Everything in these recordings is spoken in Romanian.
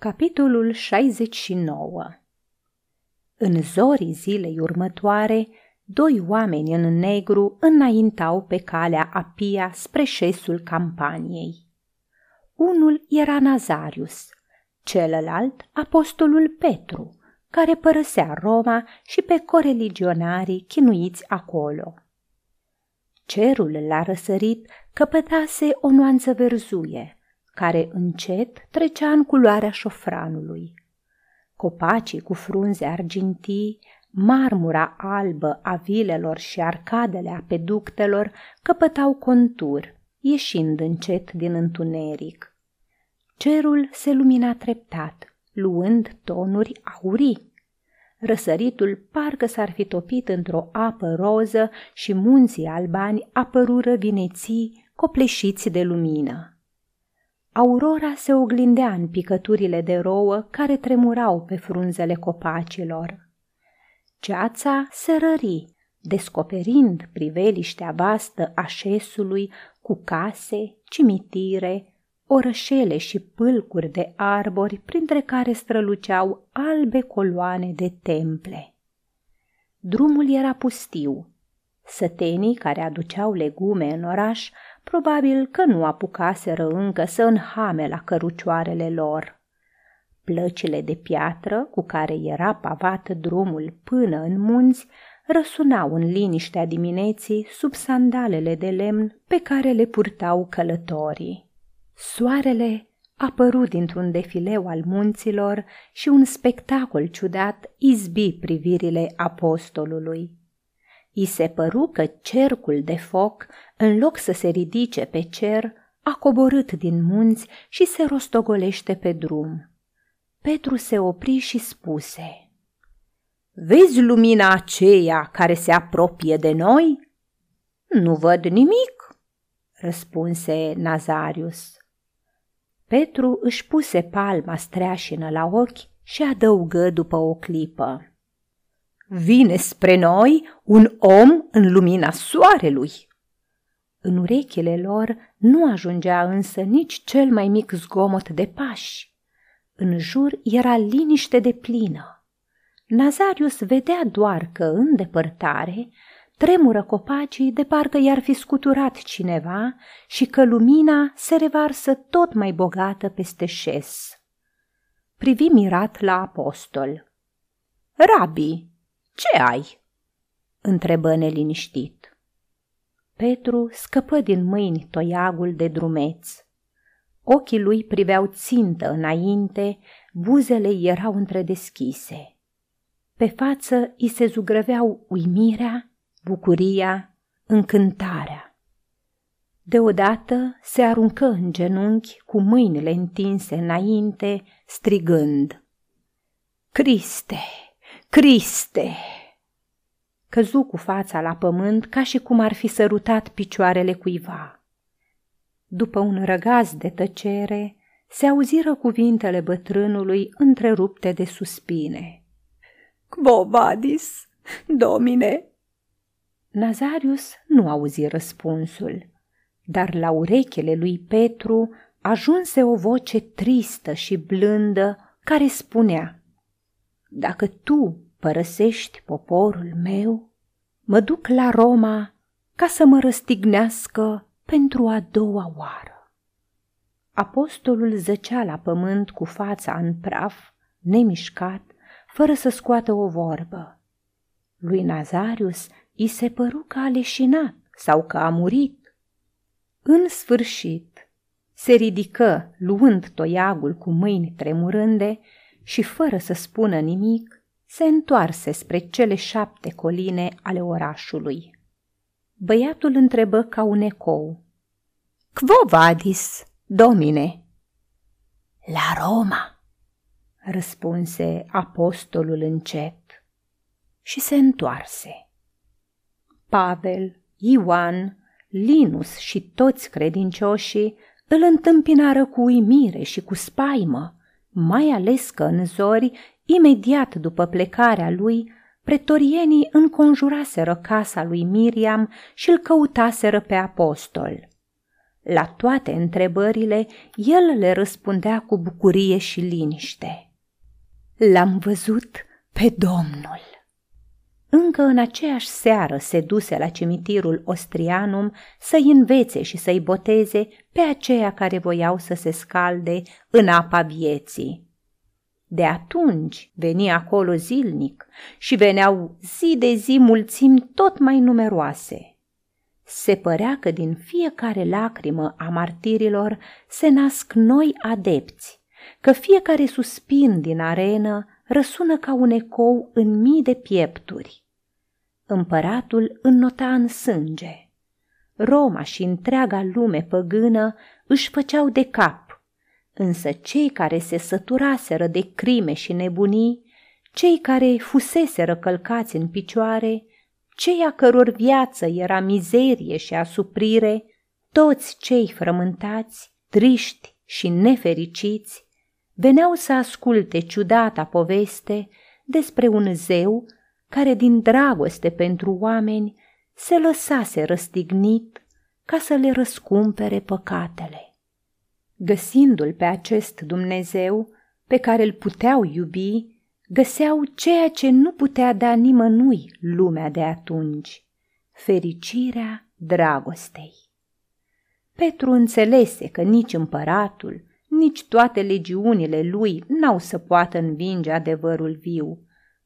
Capitolul 69 În zorii zilei următoare, doi oameni în negru înaintau pe calea Apia spre șesul campaniei. Unul era Nazarius, celălalt apostolul Petru, care părăsea Roma și pe coreligionarii chinuiți acolo. Cerul la răsărit căpătase o nuanță verzuie – care încet trecea în culoarea șofranului. Copacii cu frunze argintii, marmura albă a vilelor și arcadele apeductelor căpătau contur, ieșind încet din întuneric. Cerul se lumina treptat, luând tonuri aurii. Răsăritul parcă s-ar fi topit într-o apă roză și munții albani apărură vineții copleșiți de lumină. Aurora se oglindea în picăturile de rouă care tremurau pe frunzele copacilor. Ceața se rări, descoperind priveliștea vastă a șesului cu case, cimitire, orășele și pâlcuri de arbori printre care străluceau albe coloane de temple. Drumul era pustiu. Sătenii care aduceau legume în oraș Probabil că nu apucaseră încă să înhame la cărucioarele lor. Plăcile de piatră cu care era pavat drumul până în munți răsunau în liniștea dimineții sub sandalele de lemn pe care le purtau călătorii. Soarele apărut dintr-un defileu al munților și un spectacol ciudat izbi privirile apostolului. I se păru că cercul de foc, în loc să se ridice pe cer, a coborât din munți și se rostogolește pe drum. Petru se opri și spuse, Vezi lumina aceea care se apropie de noi? Nu văd nimic, răspunse Nazarius. Petru își puse palma streașină la ochi și adăugă după o clipă. Vine spre noi un om în lumina soarelui. În urechile lor nu ajungea însă nici cel mai mic zgomot de pași. În jur era liniște de plină. Nazarius vedea doar că, în depărtare, tremură copacii de parcă i-ar fi scuturat cineva și că lumina se revarsă tot mai bogată peste șes. Privi mirat la apostol. Rabi, ce ai?" întrebă neliniștit. Petru scăpă din mâini toiagul de drumeț. Ochii lui priveau țintă înainte, buzele erau întredeschise. Pe față îi se zugrăveau uimirea, bucuria, încântarea. Deodată se aruncă în genunchi cu mâinile întinse înainte, strigând Criste! Criste! Căzu cu fața la pământ ca și cum ar fi sărutat picioarele cuiva. După un răgaz de tăcere, se auziră cuvintele bătrânului întrerupte de suspine. Quo vadis, domine? Nazarius nu auzi răspunsul, dar la urechile lui Petru ajunse o voce tristă și blândă care spunea dacă tu părăsești poporul meu, mă duc la Roma ca să mă răstignească pentru a doua oară. Apostolul zăcea la pământ cu fața în praf, nemișcat, fără să scoată o vorbă. Lui Nazarius i se păru că a leșinat sau că a murit. În sfârșit, se ridică, luând toiagul cu mâini tremurânde și fără să spună nimic, se întoarse spre cele șapte coline ale orașului. Băiatul întrebă ca un ecou. Quo vadis, domine? La Roma, răspunse apostolul încet și se întoarse. Pavel, Ioan, Linus și toți credincioșii îl întâmpinară cu uimire și cu spaimă mai ales că în zori, imediat după plecarea lui, pretorienii înconjuraseră casa lui Miriam și îl căutaseră pe apostol. La toate întrebările, el le răspundea cu bucurie și liniște. L-am văzut pe Domnul. Încă în aceeași seară se duse la cimitirul Ostrianum să-i învețe și să-i boteze pe aceia care voiau să se scalde în apa vieții. De atunci veni acolo zilnic și veneau zi de zi mulțimi tot mai numeroase. Se părea că din fiecare lacrimă a martirilor se nasc noi adepți, că fiecare suspin din arenă răsună ca un ecou în mii de piepturi. Împăratul înnota în sânge. Roma și întreaga lume păgână își făceau de cap, însă cei care se săturaseră de crime și nebunii, cei care fuseseră călcați în picioare, cei a căror viață era mizerie și asuprire, toți cei frământați, triști și nefericiți, veneau să asculte ciudata poveste despre un zeu care din dragoste pentru oameni se lăsase răstignit ca să le răscumpere păcatele. Găsindu-l pe acest Dumnezeu pe care îl puteau iubi, găseau ceea ce nu putea da nimănui lumea de atunci, fericirea dragostei. Petru înțelese că nici împăratul, nici toate legiunile lui n-au să poată învinge adevărul viu,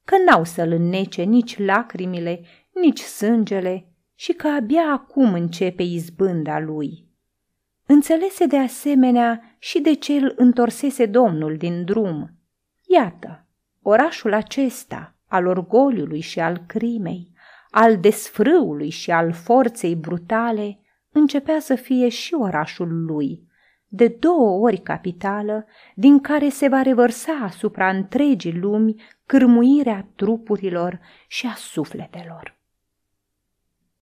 că n-au să-l înnece nici lacrimile, nici sângele și că abia acum începe izbânda lui. Înțelese de asemenea și de ce îl întorsese Domnul din drum. Iată, orașul acesta, al orgoliului și al crimei, al desfrâului și al forței brutale, începea să fie și orașul lui, de două ori capitală, din care se va revărsa asupra întregii lumi cârmuirea trupurilor și a sufletelor.